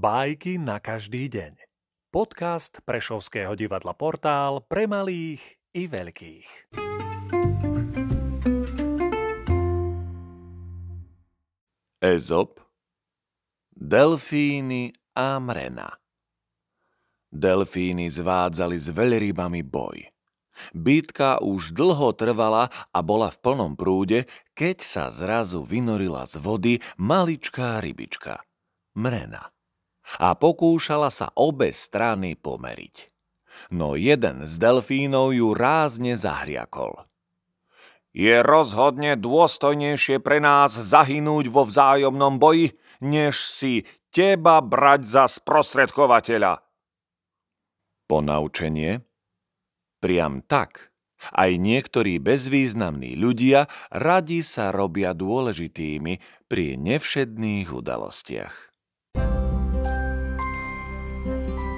Bajky na každý deň. Podcast Prešovského divadla Portál pre malých i veľkých. Ezop, Delfíny a Mrena Delfíny zvádzali s veľrybami boj. Bitka už dlho trvala a bola v plnom prúde, keď sa zrazu vynorila z vody maličká rybička. Mrena a pokúšala sa obe strany pomeriť. No jeden z delfínov ju rázne zahriakol. Je rozhodne dôstojnejšie pre nás zahynúť vo vzájomnom boji, než si teba brať za sprostredkovateľa. Ponaučenie? Priam tak. Aj niektorí bezvýznamní ľudia radi sa robia dôležitými pri nevšedných udalostiach. Bye.